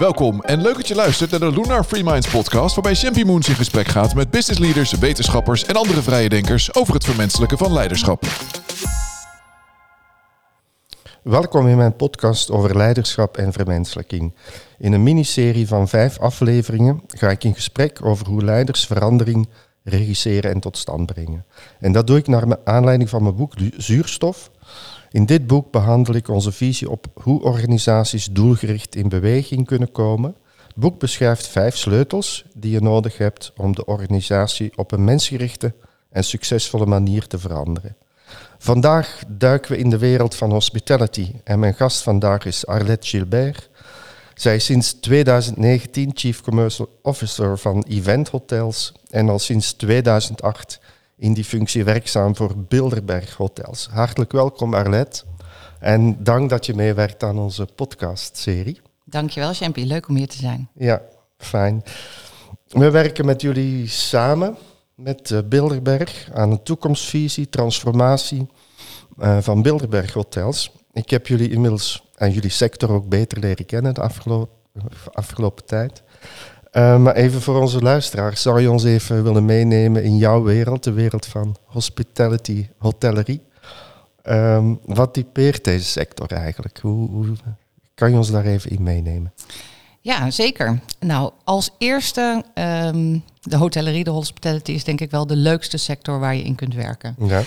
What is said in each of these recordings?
Welkom en leuk dat je luistert naar de Lunar Free Minds podcast, waarbij Champy Moons in gesprek gaat met business leaders, wetenschappers en andere vrije denkers over het vermenselijken van leiderschap. Welkom in mijn podcast over leiderschap en vermenselijking. In een miniserie van vijf afleveringen ga ik in gesprek over hoe leiders verandering regisseren en tot stand brengen. En dat doe ik naar aanleiding van mijn boek Zuurstof. In dit boek behandel ik onze visie op hoe organisaties doelgericht in beweging kunnen komen. Het boek beschrijft vijf sleutels die je nodig hebt om de organisatie op een mensgerichte en succesvolle manier te veranderen. Vandaag duiken we in de wereld van hospitality en mijn gast vandaag is Arlette Gilbert. Zij is sinds 2019 Chief Commercial Officer van Event Hotels en al sinds 2008 in die functie werkzaam voor Bilderberg Hotels. Hartelijk welkom Arlette en dank dat je meewerkt aan onze podcastserie. Dankjewel Champy, leuk om hier te zijn. Ja, fijn. We werken met jullie samen met uh, Bilderberg aan een toekomstvisie, transformatie uh, van Bilderberg Hotels. Ik heb jullie inmiddels en jullie sector ook beter leren kennen de afgelopen, afgelopen tijd. Uh, maar even voor onze luisteraars, zou je ons even willen meenemen in jouw wereld, de wereld van hospitality, hotellerie? Um, wat typeert deze sector eigenlijk? Hoe, kan je ons daar even in meenemen? Ja, zeker. Nou, als eerste, um, de hotellerie, de hospitality is denk ik wel de leukste sector waar je in kunt werken. Ja.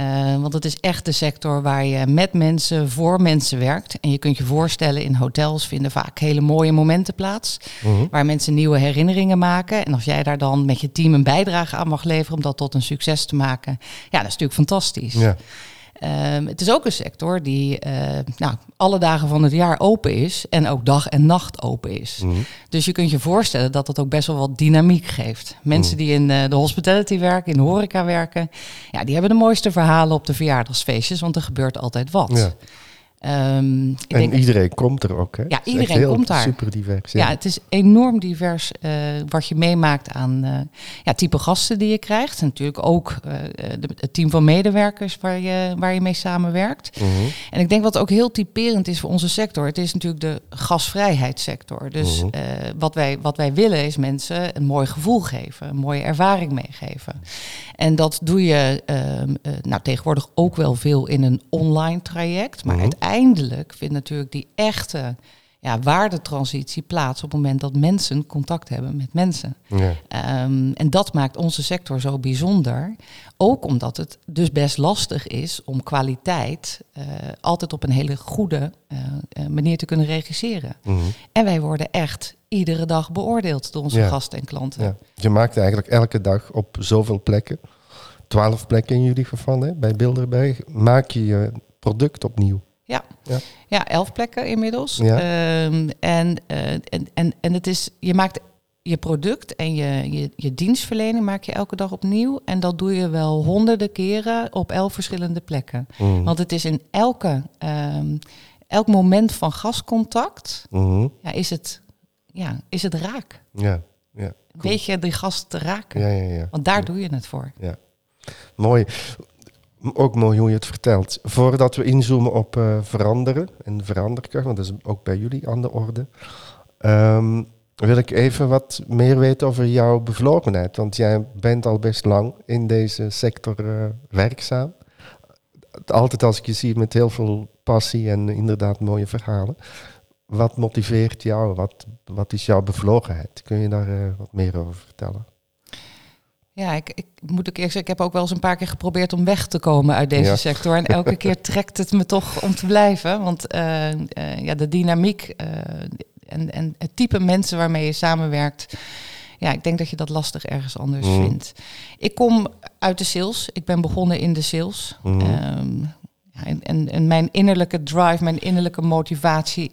Uh, want het is echt de sector waar je met mensen, voor mensen werkt. En je kunt je voorstellen, in hotels vinden vaak hele mooie momenten plaats. Uh -huh. Waar mensen nieuwe herinneringen maken. En als jij daar dan met je team een bijdrage aan mag leveren om dat tot een succes te maken. Ja, dat is natuurlijk fantastisch. Ja. Um, het is ook een sector die uh, nou, alle dagen van het jaar open is en ook dag en nacht open is. Mm -hmm. Dus je kunt je voorstellen dat dat ook best wel wat dynamiek geeft. Mensen mm. die in uh, de hospitality werken, in de horeca werken, ja, die hebben de mooiste verhalen op de verjaardagsfeestjes, want er gebeurt altijd wat. Ja. Um, en denk, iedereen komt er ook, hè? Ja, iedereen komt daar. Super divers. Ja. ja, het is enorm divers uh, wat je meemaakt aan uh, ja, type gasten die je krijgt. En natuurlijk ook uh, de, het team van medewerkers waar je, waar je mee samenwerkt. -huh. En ik denk wat ook heel typerend is voor onze sector, het is natuurlijk de gasvrijheidssector. Dus -huh. wat, wij, wat wij willen is mensen een mooi gevoel geven, een mooie ervaring meegeven. En dat doe je nou, tegenwoordig ook wel veel in een online traject, maar uiteindelijk uiteindelijk vindt natuurlijk die echte ja, waardetransitie plaats op het moment dat mensen contact hebben met mensen. Ja. Um, en dat maakt onze sector zo bijzonder. Ook omdat het dus best lastig is om kwaliteit uh, altijd op een hele goede uh, manier te kunnen regisseren. Mm -hmm. En wij worden echt iedere dag beoordeeld door onze ja. gasten en klanten. Ja. Je maakt eigenlijk elke dag op zoveel plekken, twaalf plekken in jullie geval hè, bij Bilderberg, maak je je product opnieuw. Ja. ja, ja. elf plekken inmiddels. Ja. Um, en, uh, en, en, en het is, je maakt je product en je, je, je dienstverlening maak je elke dag opnieuw. En dat doe je wel honderden keren op elf verschillende plekken. Mm. Want het is in elke, um, elk moment van gascontact, mm. ja, is, het, ja, is het raak. Ja, ja. Cool. Weet je die gast te raken? Ja, ja, ja. Want daar doe je het voor. Ja. Mooi ook mooi hoe je het vertelt. Voordat we inzoomen op uh, veranderen en veranderkracht, want dat is ook bij jullie aan de orde, um, wil ik even wat meer weten over jouw bevlogenheid. Want jij bent al best lang in deze sector uh, werkzaam. Altijd als ik je zie met heel veel passie en inderdaad mooie verhalen. Wat motiveert jou? Wat, wat is jouw bevlogenheid? Kun je daar uh, wat meer over vertellen? Ja, ik, ik moet ook eerst zeggen, ik heb ook wel eens een paar keer geprobeerd om weg te komen uit deze ja. sector. En elke keer trekt het me toch om te blijven. Want uh, uh, ja, de dynamiek uh, en, en het type mensen waarmee je samenwerkt. Ja, ik denk dat je dat lastig ergens anders mm. vindt. Ik kom uit de sales. Ik ben begonnen in de sales. Mm. Um, en, en, en, mijn innerlijke drive, mijn innerlijke motivatie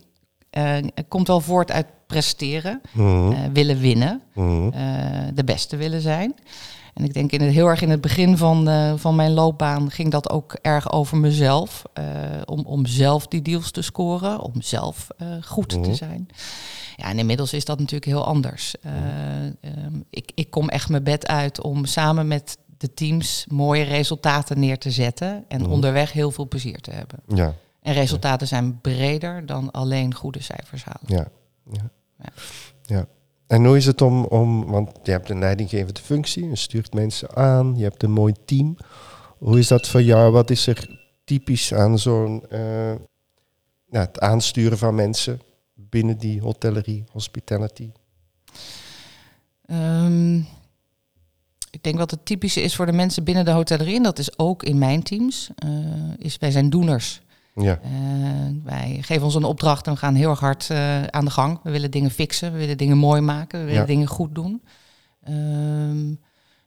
komt wel voort uit presteren, mm. willen winnen, de beste willen zijn. En ik denk in het, heel erg in het begin van, uh, van mijn loopbaan ging dat ook erg over mezelf. Uh, om, om zelf die deals te scoren, om zelf uh, goed te zijn. Ja, en inmiddels is dat natuurlijk heel anders. Um, ik, ik kom echt mijn bed uit om samen met de teams mooie resultaten neer te zetten. En onderweg heel veel plezier te hebben. Ja. En resultaten zijn breder dan alleen goede cijfers halen. Ja. ja. ja. En hoe is het om, om, want je hebt een leidinggevende functie, je stuurt mensen aan, je hebt een mooi team. Hoe is dat voor jou? Wat is er typisch aan zo'n, uh, nou, het aansturen van mensen binnen die hotellerie, hospitality? Um, ik denk wat het typische is voor de mensen binnen de hotellerie, en dat is ook in mijn teams, uh, is wij zijn doeners. Ja. Uh, wij geven ons een opdracht en we gaan heel erg hard uh, aan de gang. We willen dingen fixen, we willen dingen mooi maken, we willen ja. dingen goed doen. Um,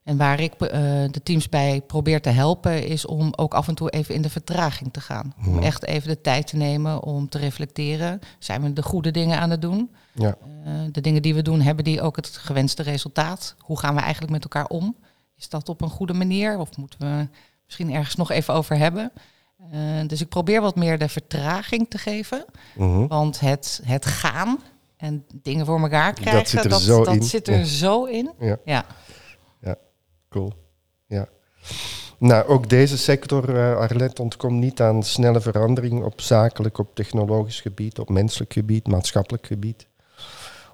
en waar ik uh, de teams bij probeer te helpen, is om ook af en toe even in de vertraging te gaan. Om echt even de tijd te nemen om te reflecteren. Zijn we de goede dingen aan het doen? Ja. Uh, de dingen die we doen, hebben die ook het gewenste resultaat? Hoe gaan we eigenlijk met elkaar om? Is dat op een goede manier? Of moeten we misschien ergens nog even over hebben? Uh, dus ik probeer wat meer de vertraging te geven. Mhm. Want het, het gaan en dingen voor elkaar krijgen, Dat zit er dat, zo dat in. zit er Ja. zo in. Ja. ja. Cool. Ja. Nou, ook deze sector, eh Arlet, ontkomt niet aan snelle verandering op zakelijk, op technologisch gebied, op menselijk gebied, maatschappelijk gebied,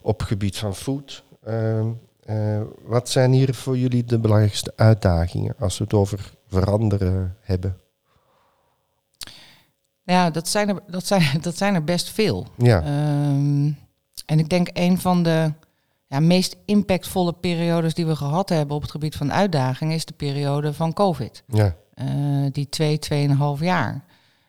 op gebied van food. Ehm, eh, wat zijn hier voor jullie de belangrijkste uitdagingen als we het over veranderen hebben? Ja, dat zijn er, dat zijn, dat zijn er best veel. Ja, Ehm, en ik denk een van de ja, meest impactvolle periodes die we gehad hebben op het gebied van uitdagingen is de periode van COVID. ja, Eh, die twee, tweeënhalf jaar.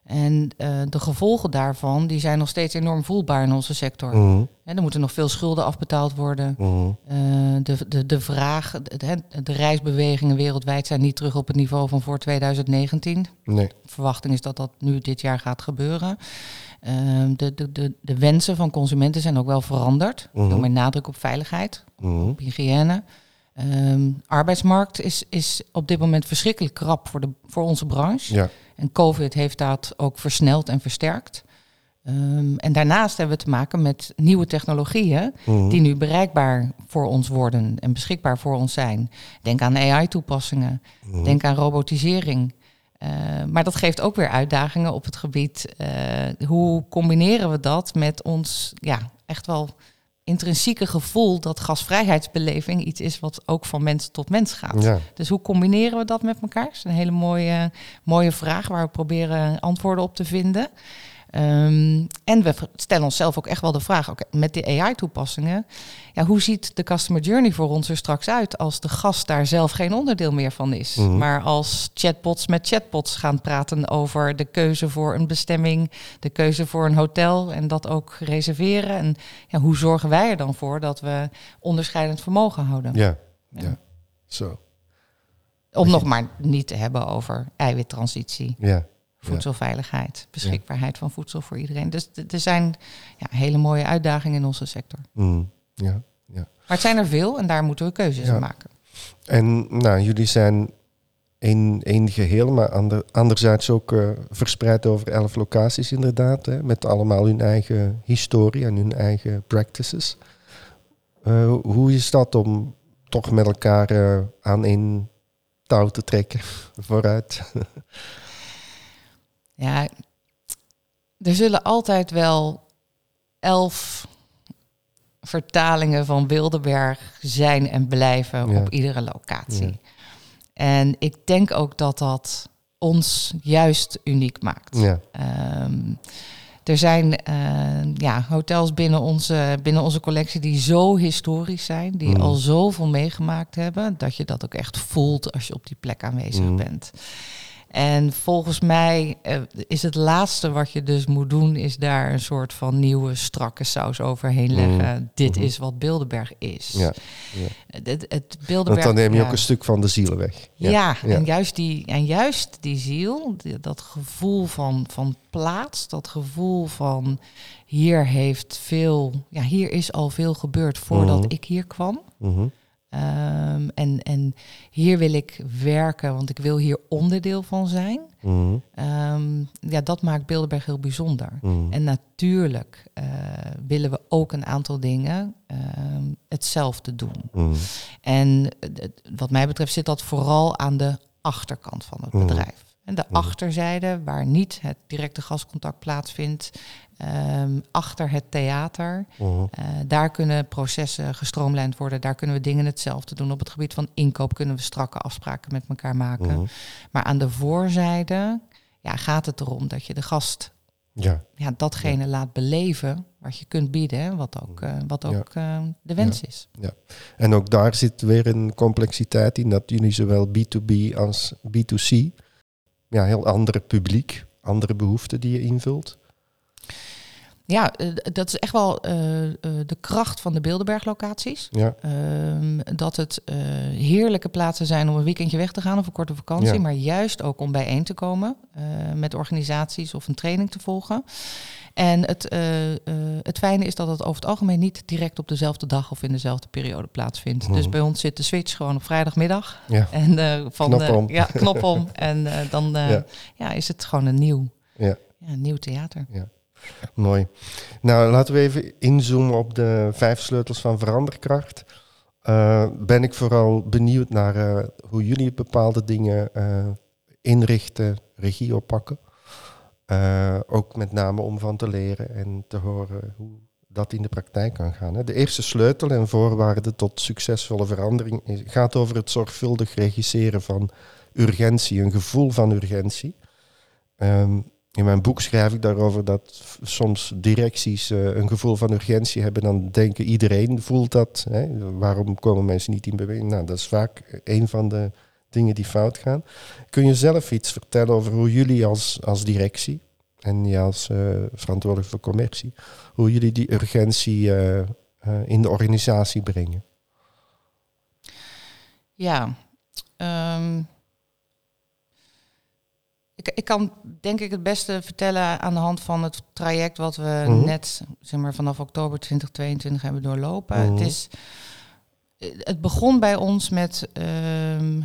En eh, de gevolgen daarvan die zijn nog steeds enorm voelbaar in onze sector. Mhm, En er moeten nog veel schulden afbetaald worden. mhm, Eh, de, de, de vraag, de, de- reisbewegingen wereldwijd zijn niet terug op het niveau van voor 2019. nee, De verwachting is dat dat nu dit jaar gaat gebeuren. Ehm, de, de, de, de wensen van consumenten zijn ook wel veranderd. Mhm. Veel meer nadruk op veiligheid, mhm, op hygiëne. Ehm, arbeidsmarkt is, is op dit moment verschrikkelijk krap voor, de, voor onze branche. ja, En COVID heeft dat ook versneld en versterkt. Ehm, en daarnaast hebben we te maken met nieuwe technologieën mhm, die nu bereikbaar voor ons worden en beschikbaar voor ons zijn. Denk aan AI-toepassingen, mhm. denk aan robotisering. Eh, maar dat geeft ook weer uitdagingen op het gebied. eh, hoe combineren we dat met ons ja, echt wel intrinsieke gevoel dat gasvrijheidsbeleving iets is wat ook van mens tot mens gaat. ja, Dus hoe combineren we dat met elkaar? Dat is een hele mooie, mooie vraag waar we proberen antwoorden op te vinden. Ehm, en we stellen onszelf ook echt wel de vraag, oké, met die AI-toepassingen, ja, hoe ziet de customer journey voor ons er straks uit als de gast daar zelf geen onderdeel meer van is? Mhm. Maar als chatbots met chatbots gaan praten over de keuze voor een bestemming, de keuze voor een hotel en dat ook reserveren. En ja, hoe zorgen wij er dan voor dat we onderscheidend vermogen houden? ja, Ja. ja. Zo, Om nog maar niet te hebben over eiwittransitie, ja, voedselveiligheid, beschikbaarheid van voedsel voor iedereen. Dus er zijn ja, hele mooie uitdagingen in onze sector. mhm, ja, ja. Maar het zijn er veel en daar moeten we keuzes in maken. En nou, jullie zijn één, één geheel, maar ander, anderzijds ook eh, verspreid over elf locaties inderdaad. Hè, met allemaal hun eigen historie en hun eigen practices. Eh, hoe is dat om toch met elkaar eh, aan één touw te trekken vooruit? Ja, er zullen altijd wel elf vertalingen van Wildeberg zijn en blijven Ja. op iedere locatie. Ja. En ik denk ook dat dat ons juist uniek maakt. ja, Ehm, er zijn eh, ja, hotels binnen onze, binnen onze collectie die zo historisch zijn, die Mm. al zoveel meegemaakt hebben, dat je dat ook echt voelt als je op die plek aanwezig Mm. bent. En volgens mij eh, is het laatste wat je dus moet doen, is daar een soort van nieuwe strakke saus overheen Mm. leggen. Dit Mhm. is wat Bilderberg is. ja. Het, het, het Want Bilderberg, dan neem je ook een stuk van de ziel weg. Ja, ja. En, juist die, en juist die ziel, die- dat gevoel van, van plaats, dat gevoel van hier heeft veel, ja, hier is al veel gebeurd voordat Mhm. ik hier kwam. Mhm, Ehm, en, en hier wil ik werken, want ik wil hier onderdeel van zijn. mhm, Ehm, ja, dat maakt Bilderberg heel bijzonder. mhm. En natuurlijk eh, willen we ook een aantal dingen ehm, hetzelfde doen. Mhm, En wat mij betreft zit dat vooral aan de achterkant van het bedrijf. En de achterzijde, waar niet het directe gascontact plaatsvindt, ehm, achter het theater. Mhm. Eh, daar kunnen processen gestroomlijnd worden. Daar kunnen we dingen hetzelfde doen. Op het gebied van inkoop kunnen we strakke afspraken met elkaar maken. Mhm. Maar aan de voorzijde ja, gaat het erom dat je de gast Ja, ja, datgene laat beleven wat je kunt bieden. hè, Wat ook, eh, wat ook eh, de wens is. en ook daar zit weer een complexiteit in dat jullie zowel B2B als B2C, ja, heel andere publiek, andere behoeften die je invult. Ja, eh, dat is echt wel eh, eh, de kracht van de Bilderberg-locaties. Ja, Ehm, dat het heerlijke plaatsen zijn om een weekendje weg te gaan of een korte vakantie, Ja. maar juist ook om bijeen te komen met organisaties of een training te volgen. En het, het fijne is dat het over het algemeen niet direct op dezelfde dag of in dezelfde periode plaatsvindt. Dus Mhm. bij ons zit de switch gewoon op vrijdagmiddag. ja, En van Knop om. ja, knop om. En dan Ja. ja. is het gewoon een nieuw, ja. ja, een nieuw theater. Mooi. Nou, laten we even inzoomen op de vijf sleutels van veranderkracht. Eh, ben ik vooral benieuwd naar eh, hoe jullie bepaalde dingen eh, inrichten, regie oppakken. Ook met name om van te leren en te horen hoe dat in de praktijk kan gaan. De eerste sleutel en voorwaarde tot succesvolle verandering gaat over het zorgvuldig regisseren van urgentie, een gevoel van urgentie. Ehm, in mijn boek schrijf ik daarover dat soms directies eh, een gevoel van urgentie hebben. Dan denken iedereen voelt dat. Hè? Waarom komen mensen niet in beweging? Nou, dat is vaak een van de dingen die fout gaan. Kun je zelf iets vertellen over hoe jullie als, als directie en je als eh, verantwoordelijk voor commercie, hoe jullie die urgentie eh, in de organisatie brengen? Ja, ehm, ik, ik kan denk ik het beste vertellen aan de hand van het traject wat we Mhm. net zeg maar, vanaf oktober 2022 hebben doorlopen. Mhm. Het, is, het begon bij ons met ehm,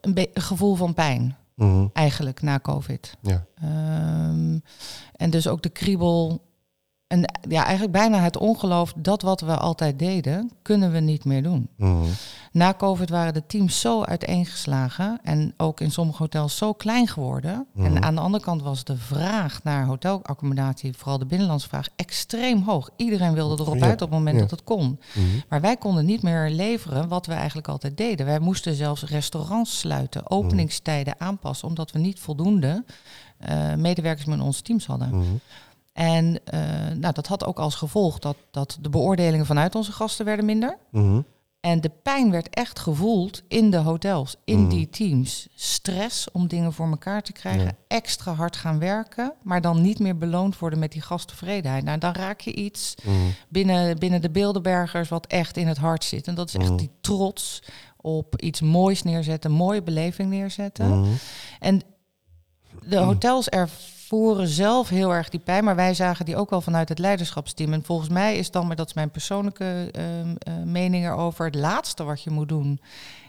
een gevoel van pijn, Mhm. eigenlijk na COVID. Ja. Ehm, en dus ook de kriebel. En ja, eigenlijk bijna het ongeloof dat wat we altijd deden, kunnen we niet meer doen. Mhm. Na COVID waren de teams zo uiteengeslagen en ook in sommige hotels zo klein geworden. Mhm. En aan de andere kant was de vraag naar hotelaccommodatie, vooral de binnenlandse vraag, extreem hoog. Iedereen wilde erop Ja, uit op het moment ja. dat het kon. Mhm. Maar wij konden niet meer leveren wat we eigenlijk altijd deden. Wij moesten zelfs restaurants sluiten, openingstijden aanpassen, omdat we niet voldoende eh, medewerkers met onze teams hadden. Mhm. En eh, nou, dat had ook als gevolg dat, dat de beoordelingen vanuit onze gasten werden minder. Mhm. En de pijn werd echt gevoeld in de hotels, in Mm. die teams. Stress om dingen voor elkaar te krijgen, Ja. extra hard gaan werken, maar dan niet meer beloond worden met die gasttevredenheid. Nou, dan raak je iets Mhm. binnen, binnen de Bilderbergers wat echt in het hart zit. En dat is echt die trots op iets moois neerzetten, mooie beleving neerzetten. Mhm. En de hotels ervoeren zelf heel erg die pijn, maar wij zagen die ook wel vanuit het leiderschapsteam. En volgens mij is dan, maar dat is mijn persoonlijke ehm, eh, mening erover, het laatste wat je moet doen,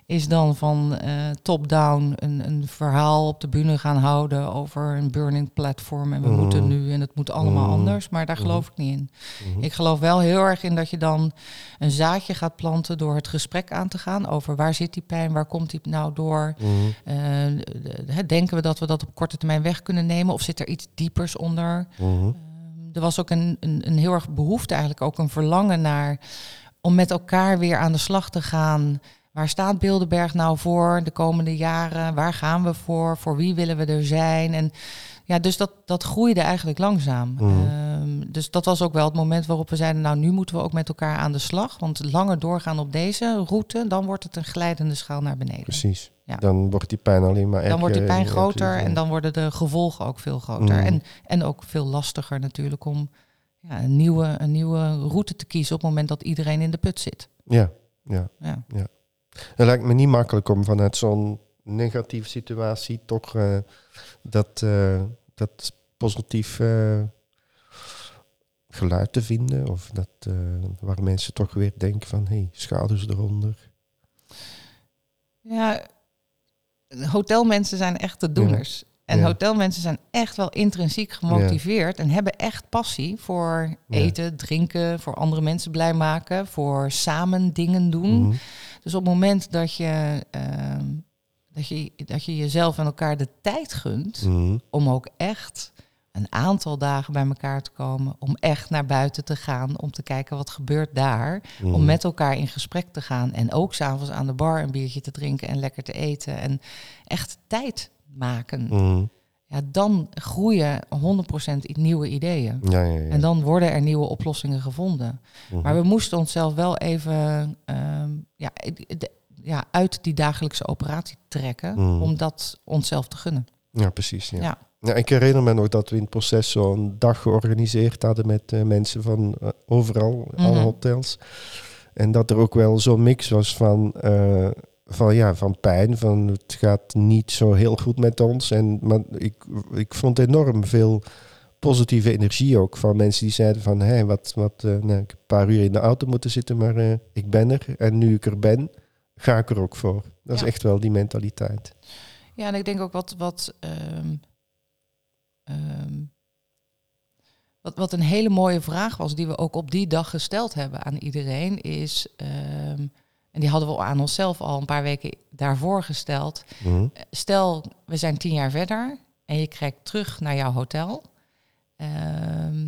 is dan van eh, top-down een, een verhaal op de bühne gaan houden over een burning platform en we Mhm. moeten nu en het moet allemaal Mhm. anders. Maar daar geloof ik niet in. Mhm. Ik geloof wel heel erg in dat je dan een zaadje gaat planten door het gesprek aan te gaan over waar zit die pijn, waar komt die nou door. Mhm. Eh, de- de- denken we dat we dat op korte termijn weg kunnen nemen of zit er iets diepers onder? Mhm. Ehm, er was ook een, een, een heel erg behoefte, eigenlijk ook een verlangen naar om met elkaar weer aan de slag te gaan. Waar staat Bilderberg nou voor de komende jaren? Waar gaan we voor? Voor wie willen we er zijn? En ja, dus dat, dat groeide eigenlijk langzaam. Mhm. Ehm, dus dat was ook wel het moment waarop we zeiden, nou nu moeten we ook met elkaar aan de slag. Want langer doorgaan op deze route, dan wordt het een glijdende schaal naar beneden. Precies. Ja. Dan wordt die pijn alleen maar Dan wordt die pijn groter en dan worden de gevolgen ook veel groter. Mm. En, en ook veel lastiger natuurlijk om ja, een, nieuwe, een nieuwe route te kiezen op het moment dat iedereen in de put zit. Ja, ja. Ja. Het lijkt me niet makkelijk om vanuit zo'n negatieve situatie toch eh, dat, eh, dat positief eh, geluid te vinden. Of dat, waar mensen toch weer denken van, hé, hey, schouders eronder. Ja, hotelmensen zijn echt de doeners. En Ja. hotelmensen zijn echt wel intrinsiek gemotiveerd en hebben echt passie voor eten, drinken, voor andere mensen blij maken, voor samen dingen doen. Mhm. Dus op het moment dat je ehm, dat je, dat je jezelf en elkaar de tijd gunt Mhm. om ook echt een aantal dagen bij elkaar te komen, om echt naar buiten te gaan, om te kijken wat gebeurt daar, Mhm. om met elkaar in gesprek te gaan en ook s'avonds aan de bar een biertje te drinken en lekker te eten en echt tijd maken. Mhm. Ja, dan groeien 100% i- nieuwe ideeën. Ja, ja, ja. En dan worden er nieuwe oplossingen gevonden. Mhm. Maar we moesten onszelf wel even ehm, ja, de- ja, uit die dagelijkse operatie trekken. Mhm. Om dat onszelf te gunnen. Ja, precies. Ja. Ja. Ja, ik herinner me nog dat we in het proces zo'n dag georganiseerd hadden met eh, mensen van eh, overal, alle Mhm. hotels. En dat er ook wel zo'n mix was van, eh, van, ja, van pijn, van het gaat niet zo heel goed met ons. En, maar ik, ik vond enorm veel positieve energie ook van mensen die zeiden van, hé, wat, wat, eh, nou, ik heb een paar uur in de auto moeten zitten, maar eh, ik ben er. En nu ik er ben, ga ik er ook voor. Dat Ja. is echt wel die mentaliteit. Ja, en ik denk ook wat, wat, ehm, ehm, wat, wat een hele mooie vraag was, die we ook op die dag gesteld hebben aan iedereen, is, ehm, en die hadden we aan onszelf al een paar weken daarvoor gesteld. Mhm. Stel, we zijn tien jaar verder en je kijkt terug naar jouw hotel. Ehm,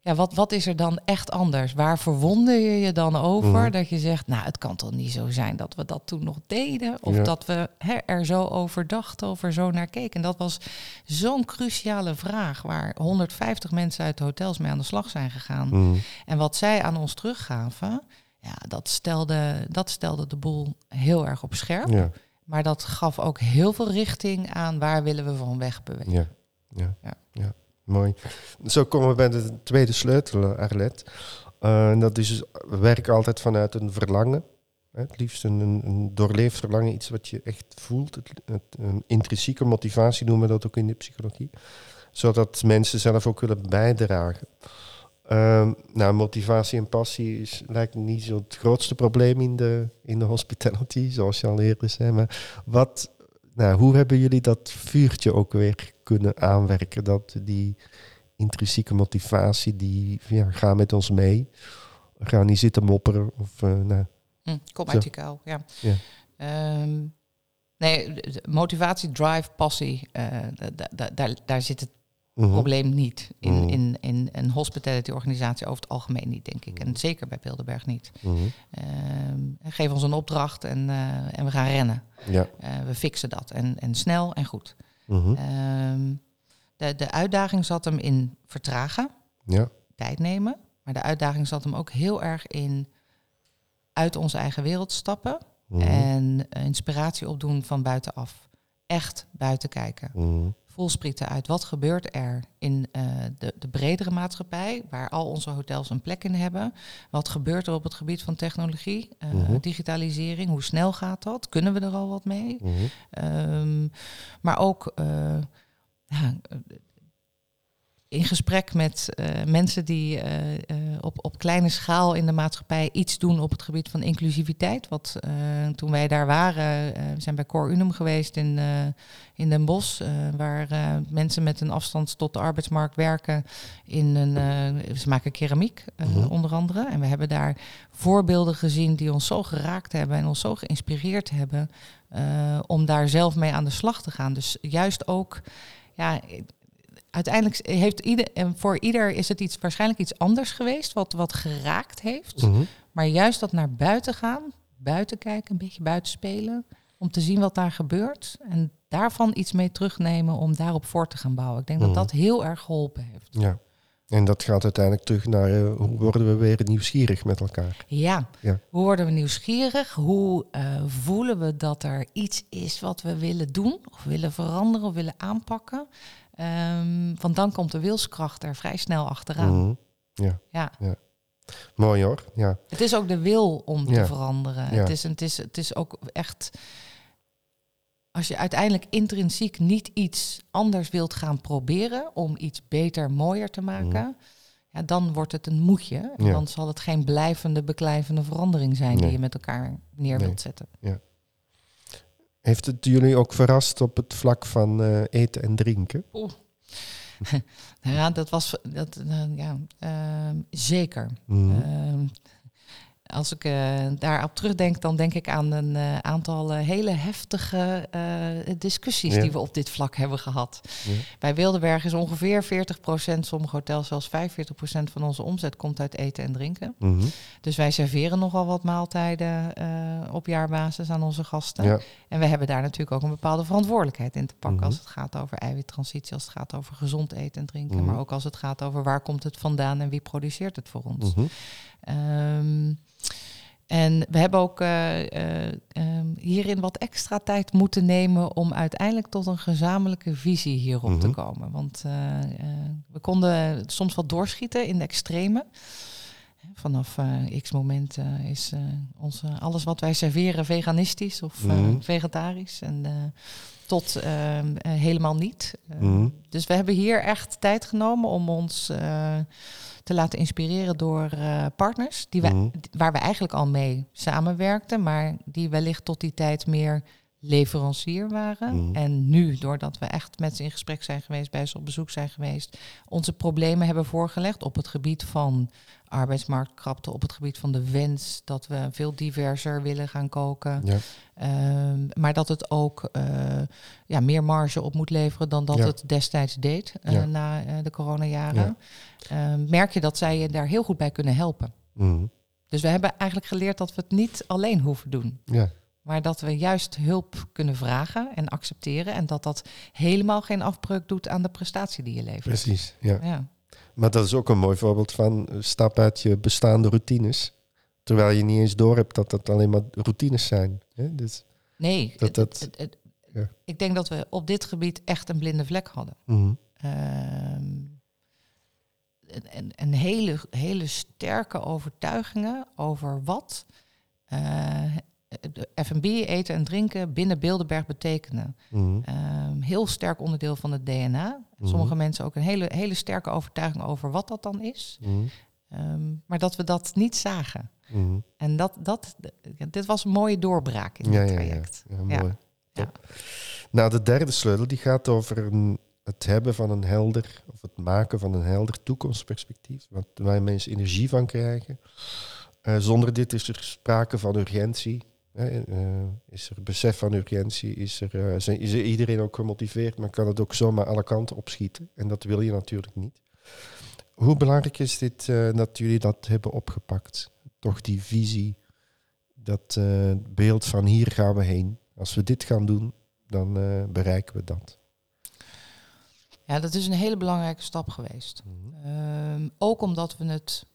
ja, wat, wat is er dan echt anders? Waar verwonder je je dan over Mhm. dat je zegt, nou, het kan toch niet zo zijn dat we dat toen nog deden? Of Ja. dat we hè, er zo over dachten of er zo naar keken? En dat was zo'n cruciale vraag waar 150 mensen uit de hotels mee aan de slag zijn gegaan. Mhm. En wat zij aan ons teruggaven, ja, dat stelde, dat stelde de boel heel erg op scherp. Ja. Maar dat gaf ook heel veel richting aan waar willen we van weg bewegen. Ja, ja, Ja. ja. mooi. Zo komen we bij de tweede sleutel, eh, Arlet. Eh, en dat is dus, we werken altijd vanuit een verlangen. Hè, het liefst een, een, een doorleefd verlangen, iets wat je echt voelt. Het, het, een intrinsieke motivatie noemen we dat ook in de psychologie. Zodat mensen zelf ook willen bijdragen. Ehm, nou, motivatie en passie is, lijkt me niet zo het grootste probleem in de, in de hospitality, zoals je al eerder zei. Maar wat, nou, hoe hebben jullie dat vuurtje ook weer kunnen aanwerken? Dat die intrinsieke motivatie, die ja, ga met ons mee. Ga niet zitten mopperen. Of, eh, nou, Hm, kom uit je kuil, ja. Ja. Ehm, nee, motivatie, drive, passie, eh, da- da- da- daar, daar zit het mhm. probleem niet. In, Mhm. in, in een hospitality organisatie over het algemeen niet, denk ik. En zeker bij Bilderberg niet. Mhm. Ehm, geef ons een opdracht en, eh, en we gaan rennen. Ja. Eh, we fixen dat. En, en snel en goed. Mhm. Ehm, de, de uitdaging zat hem in vertragen. ja. tijd nemen. Maar de uitdaging zat hem ook heel erg in uit onze eigen wereld stappen Mhm. en inspiratie opdoen van buitenaf. Echt buiten kijken. Mhm. Voelsprieten uit wat gebeurt er in eh, de, de bredere maatschappij, waar al onze hotels een plek in hebben. Wat gebeurt er op het gebied van technologie, eh, Mhm. digitalisering? Hoe snel gaat dat? Kunnen we er al wat mee? Mhm. Ehm, maar ook ja, eh, in gesprek met eh, mensen die eh, eh, op, op kleine schaal in de maatschappij iets doen op het gebied van inclusiviteit. Wat toen wij daar waren, we zijn bij Cor Unum geweest in, in Den Bosch, waar mensen met een afstand tot de arbeidsmarkt werken. In een, ze maken keramiek, Mhm. onder andere. En we hebben daar voorbeelden gezien die ons zo geraakt hebben en ons zo geïnspireerd hebben om daar zelf mee aan de slag te gaan. Dus juist ook, ja, uiteindelijk heeft ieder, en voor ieder is het iets, waarschijnlijk iets anders geweest wat, wat geraakt heeft. Mhm. Maar juist dat naar buiten gaan, buiten kijken, een beetje buiten spelen, om te zien wat daar gebeurt en daarvan iets mee terugnemen om daarop voor te gaan bouwen. Ik denk Mhm. dat dat heel erg geholpen heeft. ja. En dat gaat uiteindelijk terug naar eh, hoe worden we weer nieuwsgierig met elkaar. Ja. Ja. hoe worden we nieuwsgierig? Hoe eh, voelen we dat er iets is wat we willen doen of willen veranderen of willen aanpakken? Ehm, want dan komt de wilskracht er vrij snel achteraan. Mhm. Ja. Ja. Mooi hoor. Ja. Het is ook de wil om Ja. te veranderen. Ja. Het, is, het, is, het is ook echt. Als je uiteindelijk intrinsiek niet iets anders wilt gaan proberen om iets beter, mooier te maken, ja, dan wordt het een moedje. En Mhm. Ja. dan zal het geen blijvende, beklijvende verandering zijn die je met elkaar neer Nee. wilt zetten. Heeft het jullie ook verrast op het vlak van eh, eten en drinken? Ja, dat was dat, eh, ja, ehm, zeker. Mhm. Ehm, als ik uh, daarop terugdenk, dan denk ik aan een uh, aantal uh, hele heftige discussies ja. die we op dit vlak hebben gehad. Ja. Bij Wildeberg is ongeveer 40%, sommige hotels zelfs 45% van onze omzet komt uit eten en drinken. Mm -hmm. Dus wij serveren nogal wat maaltijden op jaarbasis aan onze gasten. Ja. En we hebben daar natuurlijk ook een bepaalde verantwoordelijkheid in te pakken Mhm. als het gaat over eiwittransitie, als het gaat over gezond eten en drinken, Mhm. maar ook als het gaat over waar komt het vandaan en wie produceert het voor ons. Mhm. Ehm, en we hebben ook eh, eh, ehm, hierin wat extra tijd moeten nemen om uiteindelijk tot een gezamenlijke visie hierop te Mhm. komen. Want eh, we konden soms wat doorschieten in de extreme. Vanaf eh, x moment eh, is eh, onze, alles wat wij serveren veganistisch of Mhm. vegetarisch. En, tot ehm, eh, helemaal niet. Eh, Mhm. Dus we hebben hier echt tijd genomen om ons te laten inspireren door partners die wij, Mhm. waar we eigenlijk al mee samenwerkten, maar die wellicht tot die tijd meer leverancier waren. En nu, doordat we echt met ze in gesprek zijn geweest, bij ze op bezoek zijn geweest, onze problemen hebben voorgelegd op het gebied van arbeidsmarktkrapte, op het gebied van de wens dat we veel diverser willen gaan koken. Ja. Ehm, maar dat het ook eh, ja, meer marge op moet leveren dan dat Ja. het destijds deed eh, Ja. na eh, de coronajaren. Ehm, merk je dat zij je daar heel goed bij kunnen helpen. Mhm. Dus we hebben eigenlijk geleerd dat we het niet alleen hoeven doen. Ja. Maar dat we juist hulp kunnen vragen en accepteren. En dat dat helemaal geen afbreuk doet aan de prestatie die je levert. Precies. Ja. Maar dat is ook een mooi voorbeeld van eh, stap uit je bestaande routines. Terwijl je niet eens door hebt dat dat alleen maar routines zijn. Hè? Dus, Nee, Dat- dat- het- het- ja. ik denk dat we op dit gebied echt een blinde vlek hadden. mhm. Ehm, en, en, en hele, hele sterke overtuigingen over wat eh, F&B, eten en drinken binnen Bilderberg betekenen. Mhm. Ehm, heel sterk onderdeel van het DNA. Sommige mensen ook een hele, hele sterke overtuiging over wat dat dan is. Mhm. Ehm, maar dat we dat niet zagen. Mhm. En dat, dat, dit was een mooie doorbraak in Ja, ja. traject. Ja, Ja. mooi. Ja. Nou, de derde sleutel die gaat over een, het hebben van een helder, of het maken van een helder toekomstperspectief. Waar mensen energie van krijgen. Eh, zonder dit is er sprake van urgentie. Eh, is er besef van urgentie? Is er, eh, zijn, is er iedereen ook gemotiveerd, maar kan het ook zomaar alle kanten opschieten? En dat wil je natuurlijk niet. Hoe belangrijk is dit eh, dat jullie dat hebben opgepakt? Toch die visie, dat beeld van hier gaan we heen. Als we dit gaan doen, dan bereiken we dat. ja, dat is een hele belangrijke stap geweest. Ehm, ook omdat we het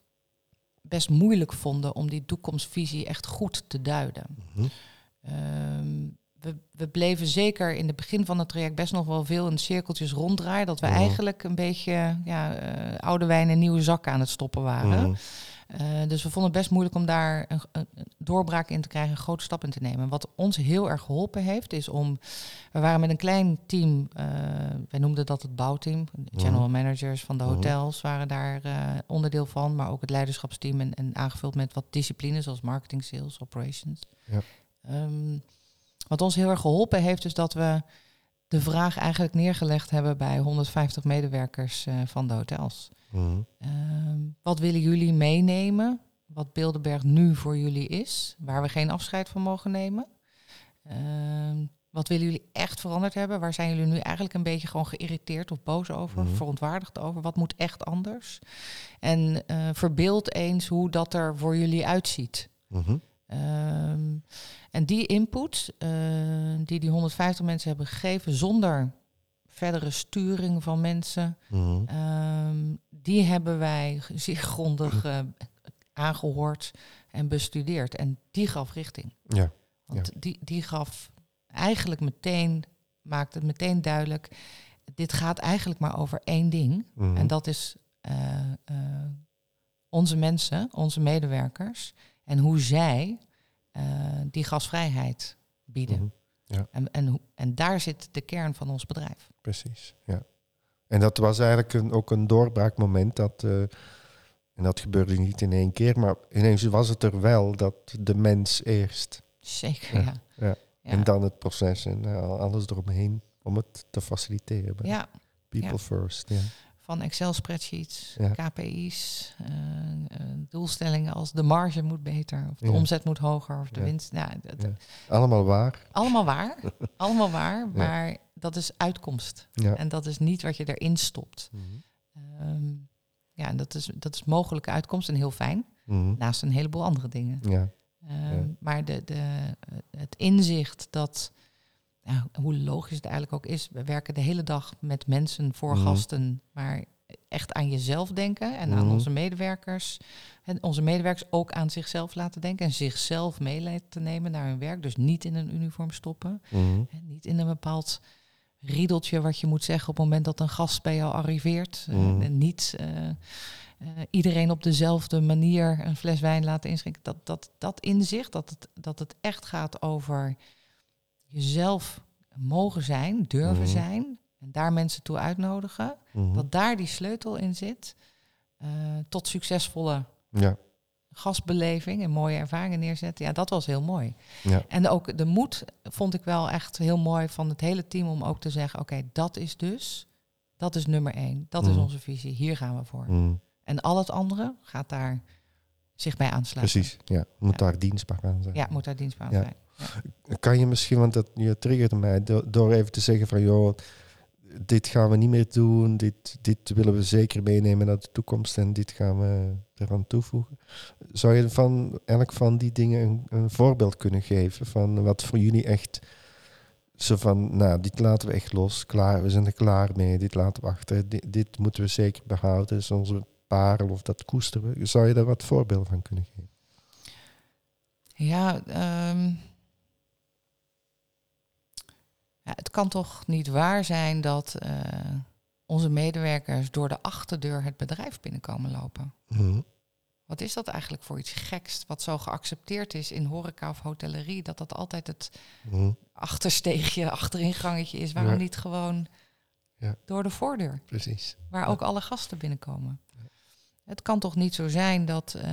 best moeilijk vonden om die toekomstvisie echt goed te duiden. Mhm. Ehm, we, we bleven zeker in het begin van het traject best nog wel veel in cirkeltjes ronddraaien. Dat we Mhm. eigenlijk een beetje ja, eh, oude wijn in nieuwe zakken aan het stoppen waren. Mhm. Eh, dus we vonden het best moeilijk om daar een, doorbraak in te krijgen, een grote stap in te nemen. Wat ons heel erg geholpen heeft, is om. We waren met een klein team, eh, wij noemden dat het bouwteam. De general managers van de Mhm. hotels waren daar eh, onderdeel van, maar ook het leiderschapsteam en, en aangevuld met wat disciplines zoals marketing, sales, operations. Ja. Ehm, wat ons heel erg geholpen heeft, is dat we de vraag eigenlijk neergelegd hebben bij 150 medewerkers eh, van de hotels. Mhm. Ehm, wat willen jullie meenemen? Wat Bilderberg nu voor jullie is, waar we geen afscheid van mogen nemen? Ehm, wat willen jullie echt veranderd hebben? Waar zijn jullie nu eigenlijk een beetje gewoon geïrriteerd of boos over, Mhm. verontwaardigd over? Wat moet echt anders? En eh, verbeeld eens hoe dat er voor jullie uitziet. Mhm. Ehm, en die input eh, die die 150 mensen hebben gegeven, zonder verdere sturing van mensen, Mhm. Ehm, die hebben wij zeer grondig eh, aangehoord en bestudeerd. En die gaf richting. Ja. Want die, die gaf eigenlijk meteen, maakte het meteen duidelijk, dit gaat eigenlijk maar over één ding. Mhm. En dat is eh, onze mensen, onze medewerkers. En hoe zij eh, die gasvrijheid bieden. Mhm. Ja. En, en, en daar zit de kern van ons bedrijf. Precies, ja. En dat was eigenlijk een, ook een doorbraakmoment. Dat, eh, en dat gebeurde niet in één keer, maar ineens was het er wel dat de mens eerst. Zeker, Ja, ja. ja. En dan het proces en eh, alles eromheen om het te faciliteren. Ja, People first. Ja. Van Excel-spreadsheets, Ja. KPI's, eh, eh, doelstellingen als de marge moet beter, of de Ja. omzet moet hoger, of de Ja. winst. Ja. Allemaal waar. Allemaal waar, allemaal waar, maar dat is uitkomst. En dat is niet wat je erin stopt. Mhm. Ehm, ja, en dat is, dat is mogelijke uitkomst en heel fijn, Mhm. naast een heleboel andere dingen. Ja. Ja. Maar de, de, het inzicht dat, nou, hoe logisch het eigenlijk ook is, we werken de hele dag met mensen voor Mhm. gasten, maar echt aan jezelf denken en aan Mhm. onze medewerkers. En onze medewerkers ook aan zichzelf laten denken en zichzelf mee laten nemen naar hun werk. Dus niet in een uniform stoppen. Mhm. En niet in een bepaald riedeltje wat je moet zeggen op het moment dat een gast bij jou arriveert. Eh, en niet eh, eh, iedereen op dezelfde manier een fles wijn laten inschenken. Dat, dat, dat inzicht, dat het, dat het echt gaat over jezelf mogen zijn, durven Mhm. zijn. En daar mensen toe uitnodigen. Mhm. Dat daar die sleutel in zit. eh, tot succesvolle Ja. gastbeleving en mooie ervaringen neerzetten. Ja, dat was heel mooi. Ja. En ook de moed vond ik wel echt heel mooi van het hele team om ook te zeggen: oké, dat is dus, dat is nummer één, dat is Mhm. onze visie, hier gaan we voor. En al het andere gaat daar zich bij aansluiten. Precies. Ja. Moet Ja. daar dienstbaar aan zijn. Ja, moet daar dienstbaar aan zijn. Kan je misschien, want dat, je triggerde mij, door, door even te zeggen van joh, dit gaan we niet meer doen, dit, dit willen we zeker meenemen naar de toekomst en dit gaan we eraan toevoegen. Zou je van elk van die dingen een, voorbeeld kunnen geven van wat voor jullie echt zo van, nou, dit laten we echt los, klaar, we zijn er klaar mee, dit laten we achter, dit, dit moeten we zeker behouden, is onze parel of dat koesteren we. Zou je daar wat voorbeelden van kunnen geven? Ja, ehm, ja, het kan toch niet waar zijn dat eh, onze medewerkers door de achterdeur het bedrijf binnenkomen lopen. Mhm. Wat is dat eigenlijk voor iets geks, wat zo geaccepteerd is in horeca of hotellerie, dat dat altijd het Mhm. achtersteegje, achteringangetje is. Waarom Ja. niet gewoon Ja. door de voordeur, Precies. waar ook alle gasten binnenkomen? Het kan toch niet zo zijn dat eh,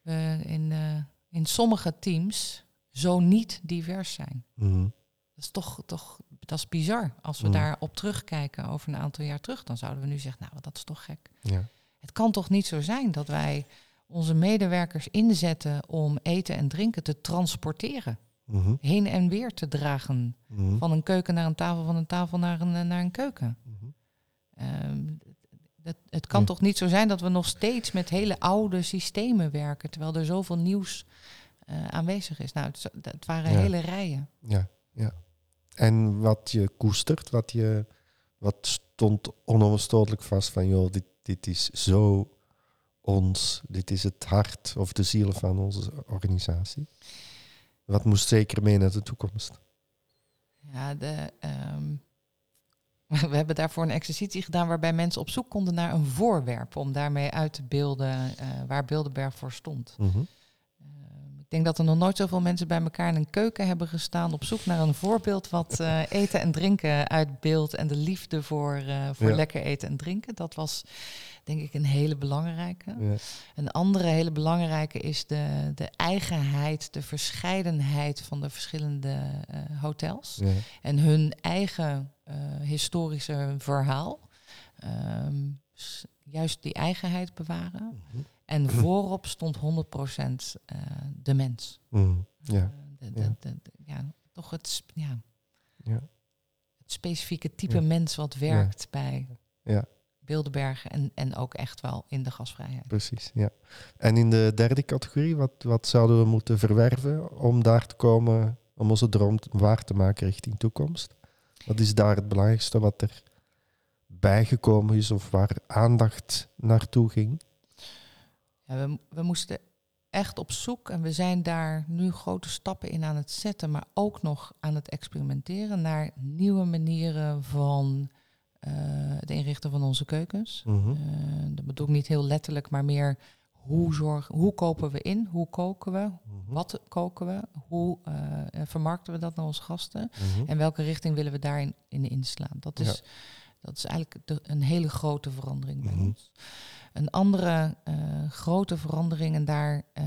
we in, eh, in sommige teams zo niet divers zijn. Mhm. Dat is toch, toch dat is bizar. Als we Mm. daarop terugkijken over een aantal jaar terug, dan zouden we nu zeggen, nou, dat is toch gek. Ja. Het kan toch niet zo zijn dat wij onze medewerkers inzetten om eten en drinken te transporteren. Mhm. Heen en weer te dragen. Mhm. Van een keuken naar een tafel, van een tafel naar een, eh, naar een keuken. Mhm. Ehm, het, het kan toch niet zo zijn dat we nog steeds met hele oude systemen werken, terwijl er zoveel nieuws eh, aanwezig is. Nou, het, het waren Ja. hele rijen. Ja, ja. En wat je koestert, wat, je, wat stond onomstotelijk vast van, joh, dit, dit is zo ons, dit is het hart of de ziel van onze organisatie. Wat moest zeker mee naar de toekomst? Ja, de, ehm, we hebben daarvoor een exercitie gedaan waarbij mensen op zoek konden naar een voorwerp om daarmee uit te beelden eh, waar Bilderberg voor stond. Ik denk dat er nog nooit zoveel mensen bij elkaar in een keuken hebben gestaan op zoek naar een voorbeeld wat eh, eten en drinken uitbeeldt en de liefde voor, eh, voor Ja. lekker eten en drinken. Dat was denk ik een hele belangrijke. Ja. Een andere hele belangrijke is de, de eigenheid, de verscheidenheid van de verschillende eh, hotels Ja. en hun eigen historische verhaal. Ehm, juist die eigenheid bewaren. Mhm. En voorop stond 100% eh de mens. Ja. Eh, de, de, Ja. de- ja, toch het, ja, Ja. het specifieke type Ja. mens wat werkt bij Ja. Bilderbergen en, en ook echt wel in de gasvrijheid. Precies, ja. En in de derde categorie, wat, wat zouden we moeten verwerven om daar te komen, om onze droom waar te maken richting toekomst? Wat is daar het belangrijkste wat er bijgekomen is of waar aandacht naartoe ging? Ja, we, we moesten echt op zoek en we zijn daar nu grote stappen in aan het zetten, maar ook nog aan het experimenteren naar nieuwe manieren van eh, het inrichten van onze keukens. Mhm. Eh, dat bedoel ik niet heel letterlijk, maar meer hoe, zorgen, hoe kopen we in, hoe koken we, Mhm. wat koken we, hoe eh, vermarkten we dat naar onze gasten Mhm. en welke richting willen we daarin in inslaan. Dat is, Ja. dat is eigenlijk de- een hele grote verandering bij ons. Een andere eh, grote verandering, en daar eh,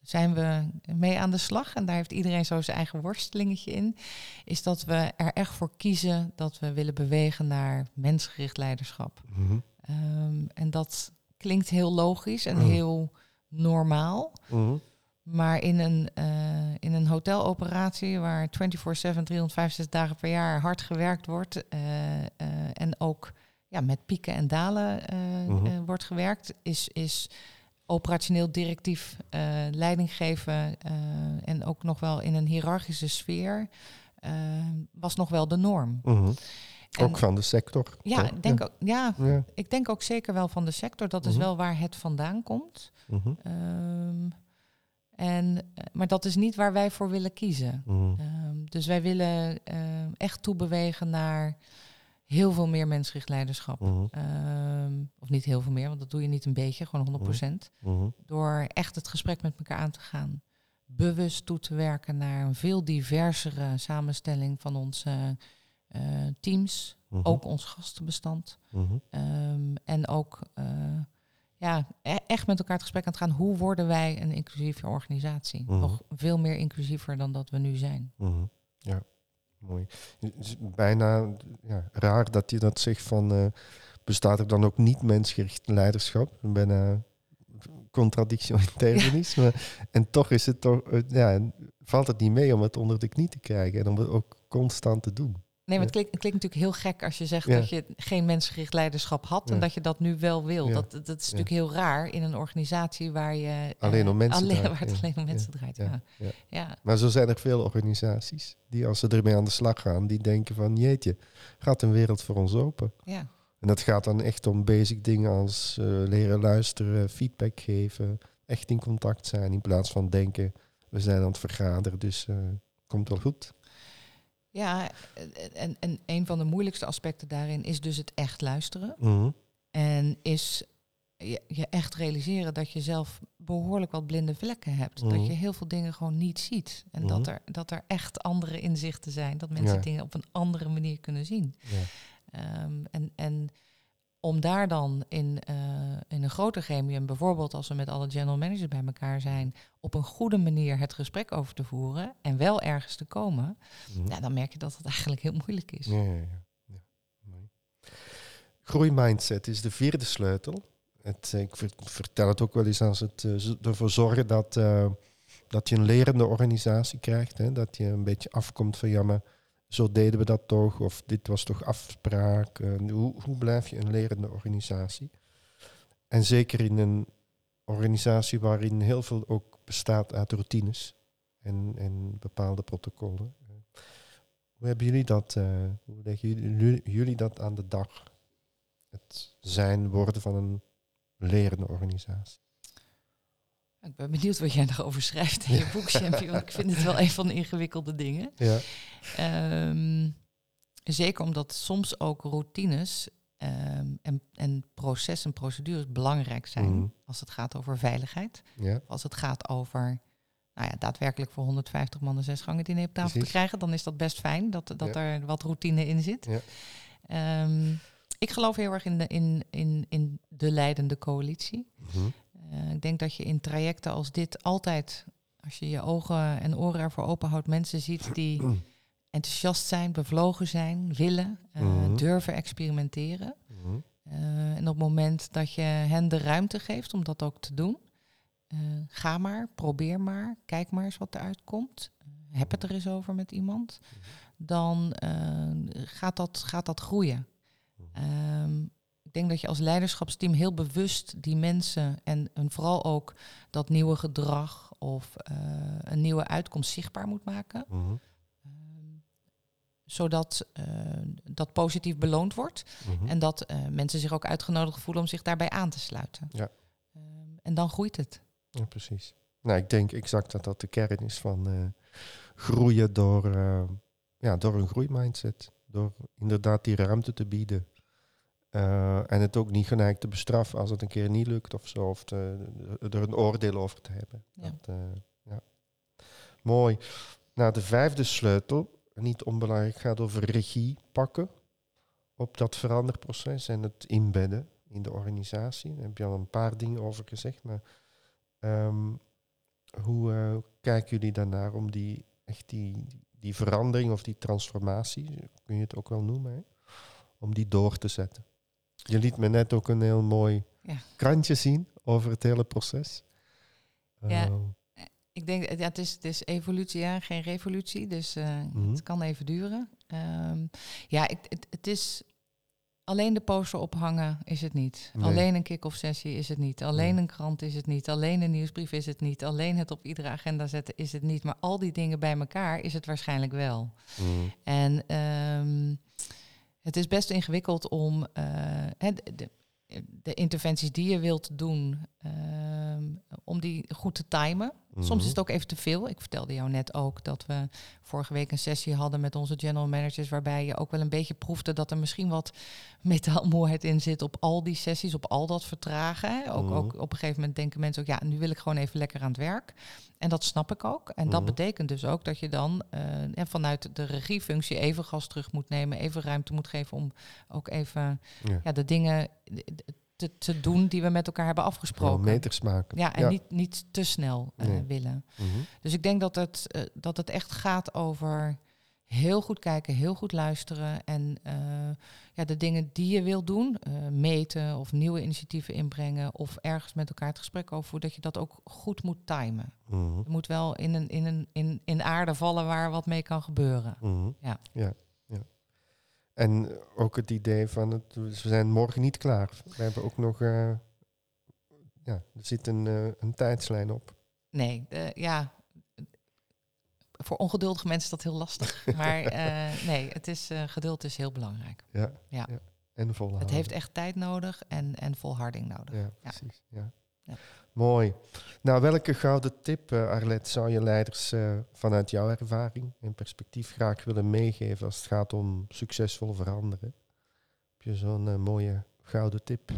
zijn we mee aan de slag, en daar heeft iedereen zo zijn eigen worstelingetje in, is dat we er echt voor kiezen dat we willen bewegen naar mensgericht leiderschap. Mhm. Ehm, en dat klinkt heel logisch en Mm. heel normaal. Mhm. Maar in een, eh, in een hoteloperatie waar 24-7, 365 dagen per jaar hard gewerkt wordt en ook ja, met pieken en dalen eh, Mhm. eh, wordt gewerkt, is, is operationeel directief eh, leiding geven en ook nog wel in een hiërarchische sfeer was nog wel de norm. Mhm. En- Ook van de sector. ja, toch? denk ook, ja, Ja. ik denk ook zeker wel van de sector. Dat is Mhm. wel waar het vandaan komt. Mhm. Ehm, en, maar dat is niet waar wij voor willen kiezen. Mhm. Ehm, dus wij willen echt toebewegen naar heel veel meer mensgericht leiderschap. Mhm. Ehm, of niet heel veel meer, want dat doe je niet een beetje, gewoon 100%. Mhm. Door echt het gesprek met elkaar aan te gaan. Bewust toe te werken naar een veel diversere samenstelling van onze eh, teams. Mhm. Ook ons gastenbestand. Mhm. Ehm, en ook eh, ja, e- echt met elkaar het gesprek aan het gaan. Hoe worden wij een inclusieve organisatie? Mhm. Nog veel meer inclusiever dan dat we nu zijn. Mhm. Ja, mooi. Het is bijna ja, raar dat je dat zegt van... eh, bestaat er dan ook niet mensgericht leiderschap? Bijna contradictio in terminis. Maar, en toch is het toch, eh, ja, valt het niet mee om het onder de knie te krijgen en om het ook constant te doen. Nee, maar het klinkt, het klinkt natuurlijk heel gek als je zegt Ja. dat je geen mensgericht leiderschap had en Ja. dat je dat nu wel wil. Ja. Dat, dat is natuurlijk heel raar in een organisatie waar je eh, Alleen om mensen alleen, draait, waar het alleen om mensen draait. Ja. Maar zo zijn er veel organisaties die als ze ermee aan de slag gaan, die denken van jeetje, gaat een wereld voor ons open. Ja. En dat gaat dan echt om basic dingen als eh, leren luisteren, feedback geven, echt in contact zijn in plaats van denken we zijn aan het vergaderen, dus eh, komt wel goed. Ja, en, en een van de moeilijkste aspecten daarin is dus het echt luisteren. Mhm. En is je, je echt realiseren dat je zelf behoorlijk wat blinde vlekken hebt. Mhm. Dat je heel veel dingen gewoon niet ziet. En Mhm. dat, er, dat er echt andere inzichten zijn. Dat mensen Ja. dingen op een andere manier kunnen zien. Ja. Ehm, en, en om daar dan in, eh, in een groter gremium, bijvoorbeeld als we met alle general managers bij elkaar zijn, op een goede manier het gesprek over te voeren en wel ergens te komen, ja, dan merk je dat het eigenlijk heel moeilijk is. Ja, ja, ja. Groeimindset is de vierde sleutel. Het, eh, ik ver- vertel het ook wel eens als het eh, ervoor zorgen dat, dat je een lerende organisatie krijgt. Hè? Dat je een beetje afkomt van ja, maar zo deden we dat toch. Of dit was toch afspraak. Eh, hoe, hoe blijf je een lerende organisatie? En zeker in een organisatie waarin heel veel ook bestaat uit routines en, en bepaalde protocollen. Hoe hebben jullie dat, eh, hoe leggen jullie, jullie dat aan de dag? Het zijn worden van een lerende organisatie. Ik ben benieuwd wat jij daarover schrijft in je boek, Champie, want ik vind het wel een van de ingewikkelde dingen. Ja. Ehm, zeker omdat soms ook routines ehm, en, en processen en procedures belangrijk zijn Mhm. als het gaat over veiligheid. Ja. Als het gaat over nou ja, daadwerkelijk voor 150 man een zes gangen diner op tafel te krijgen, dan is dat best fijn dat, dat er wat routine in zit. Ja. Ehm, ik geloof heel erg in de, in, in, in de leidende coalitie. Mhm. Eh, ik denk dat je in trajecten als dit altijd, als je je ogen en oren ervoor open houdt, mensen ziet die enthousiast zijn, bevlogen zijn, willen, eh, Mhm. durven experimenteren. Mhm. Eh, en op het moment dat je hen de ruimte geeft om dat ook te doen, ga maar, probeer maar, kijk maar eens wat eruit komt. Heb het er eens over met iemand. Dan eh, gaat, dat, gaat dat groeien. Ehm, ik denk dat je als leiderschapsteam heel bewust die mensen en, en vooral ook dat nieuwe gedrag of eh, een nieuwe uitkomst zichtbaar moet maken Mhm. zodat eh, dat positief beloond wordt. Mhm. En dat eh, mensen zich ook uitgenodigd voelen om zich daarbij aan te sluiten. Ja. Ehm, en dan groeit het. Ja, precies. Nou, ik denk exact dat dat de kern is van groeien door, ja, door een groeimindset. Door inderdaad die ruimte te bieden. Eh, en het ook niet gelijk te bestraffen als het een keer niet lukt of zo. Of te, er een oordeel over te hebben. Ja. Dat, eh, ja. Mooi. Nou, de vijfde sleutel, niet onbelangrijk, gaat over regie pakken op dat veranderproces en het inbedden in de organisatie. Daar heb je al een paar dingen over gezegd, maar ehm, hoe eh, kijken jullie daarnaar om die, echt die, die verandering of die transformatie, kun je het ook wel noemen, hè, om die door te zetten? Je liet me net ook een heel mooi ja. krantje zien over het hele proces. Ja. Ehm, ik denk, ja, het is, het is evolutie, ja, geen revolutie. Dus uh, het kan even duren. Um, ja, ik, het, het, is alleen de poster ophangen is het niet. Alleen een kick-off sessie is het niet. Alleen een krant is het niet. Alleen een nieuwsbrief is het niet. Alleen het op iedere agenda zetten is het niet. Maar al die dingen bij elkaar is het waarschijnlijk wel. Mm. En um, het is best ingewikkeld om uh, de, de interventies die je wilt doen, ehm, om die goed te timen. Soms is mhm. het ook even te veel. Ik vertelde jou net ook dat we vorige week een sessie hadden met onze general managers, waarbij je ook wel een beetje proefde dat er misschien wat metaalmoeheid in zit op al die sessies, op al dat vertragen. Ook, mhm. ook op een gegeven moment denken mensen ook, ja, nu wil ik gewoon even lekker aan het werk. En dat snap ik ook. En dat mhm. betekent dus ook dat je dan uh, vanuit de regiefunctie even gas terug moet nemen, even ruimte moet geven om ook even ja. de dingen te, te, doen die we met elkaar hebben afgesproken. meters maken. Ja, en Niet, niet te snel uh, willen. Mhm. Dus ik denk dat het, uh, dat het echt gaat over heel goed kijken, heel goed luisteren en uh, ja, de dingen die je wil doen, meten of nieuwe initiatieven inbrengen of ergens met elkaar het gesprek over voeren, dat je dat ook goed moet timen. Mm Je moet wel in, een, in, een, in, in aarde vallen waar wat mee kan gebeuren. Mhm. Ja. ja. En ook het idee van het, we zijn morgen niet klaar. We hebben ook nog, uh, ja, er zit een, uh, een tijdslijn op. Nee, uh, ja. Voor ongeduldige mensen is dat heel lastig. Maar nee, het is, geduld is heel belangrijk. Ja, ja. ja. En volhouden. Het heeft echt tijd nodig en, en volharding nodig. Ja, precies. Ja. Mooi. Nou, welke gouden tip, uh, Arlet, zou je leiders uh, vanuit jouw ervaring en perspectief graag willen meegeven als het gaat om succesvol veranderen? Heb je zo'n uh, mooie gouden tip?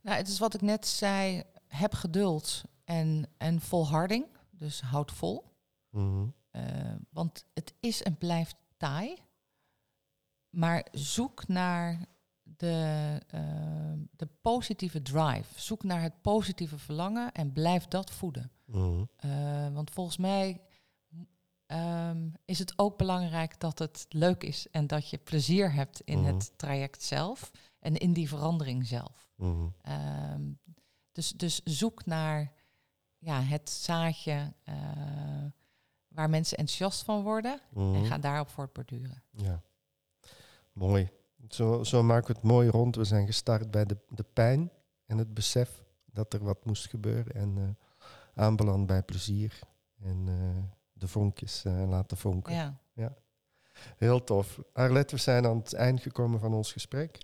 Nou, het is wat ik net zei. Heb geduld en, en volharding. Dus houd vol. Mm want het is en blijft taai. Maar zoek naar de, uh, de positieve drive. Zoek naar het positieve verlangen en blijf dat voeden. Mhm. Uh, want volgens mij um, is het ook belangrijk dat het leuk is en dat je plezier hebt in mhm. het traject zelf en in die verandering zelf. Mm um, dus, dus zoek naar ja, het zaadje uh, waar mensen enthousiast van worden en mhm. ga daarop voortborduren. Ja, mooi. Zo, zo maken we het mooi rond. We zijn gestart bij de, de pijn en het besef dat er wat moest gebeuren. En uh, aanbeland bij plezier en uh, de vonkjes uh, laten vonken. Ja. ja. Heel tof. Arlet, we zijn aan het eind gekomen van ons gesprek.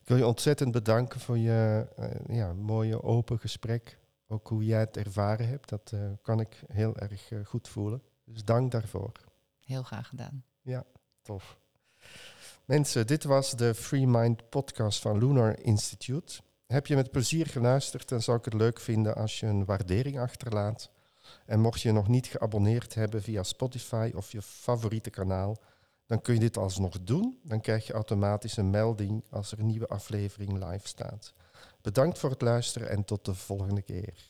Ik wil je ontzettend bedanken voor je ja, mooie open gesprek. Ook hoe jij het ervaren hebt, dat kan ik heel erg goed voelen. Dus dank daarvoor. Heel graag gedaan. Ja, tof. Mensen, dit was de Free Mind podcast van Lunar Institute. Heb je met plezier geluisterd, dan zou ik het leuk vinden als je een waardering achterlaat. En mocht je nog niet geabonneerd hebben via Spotify of je favoriete kanaal, dan kun je dit alsnog doen. Dan krijg je automatisch een melding als er een nieuwe aflevering live staat. Bedankt voor het luisteren en tot de volgende keer.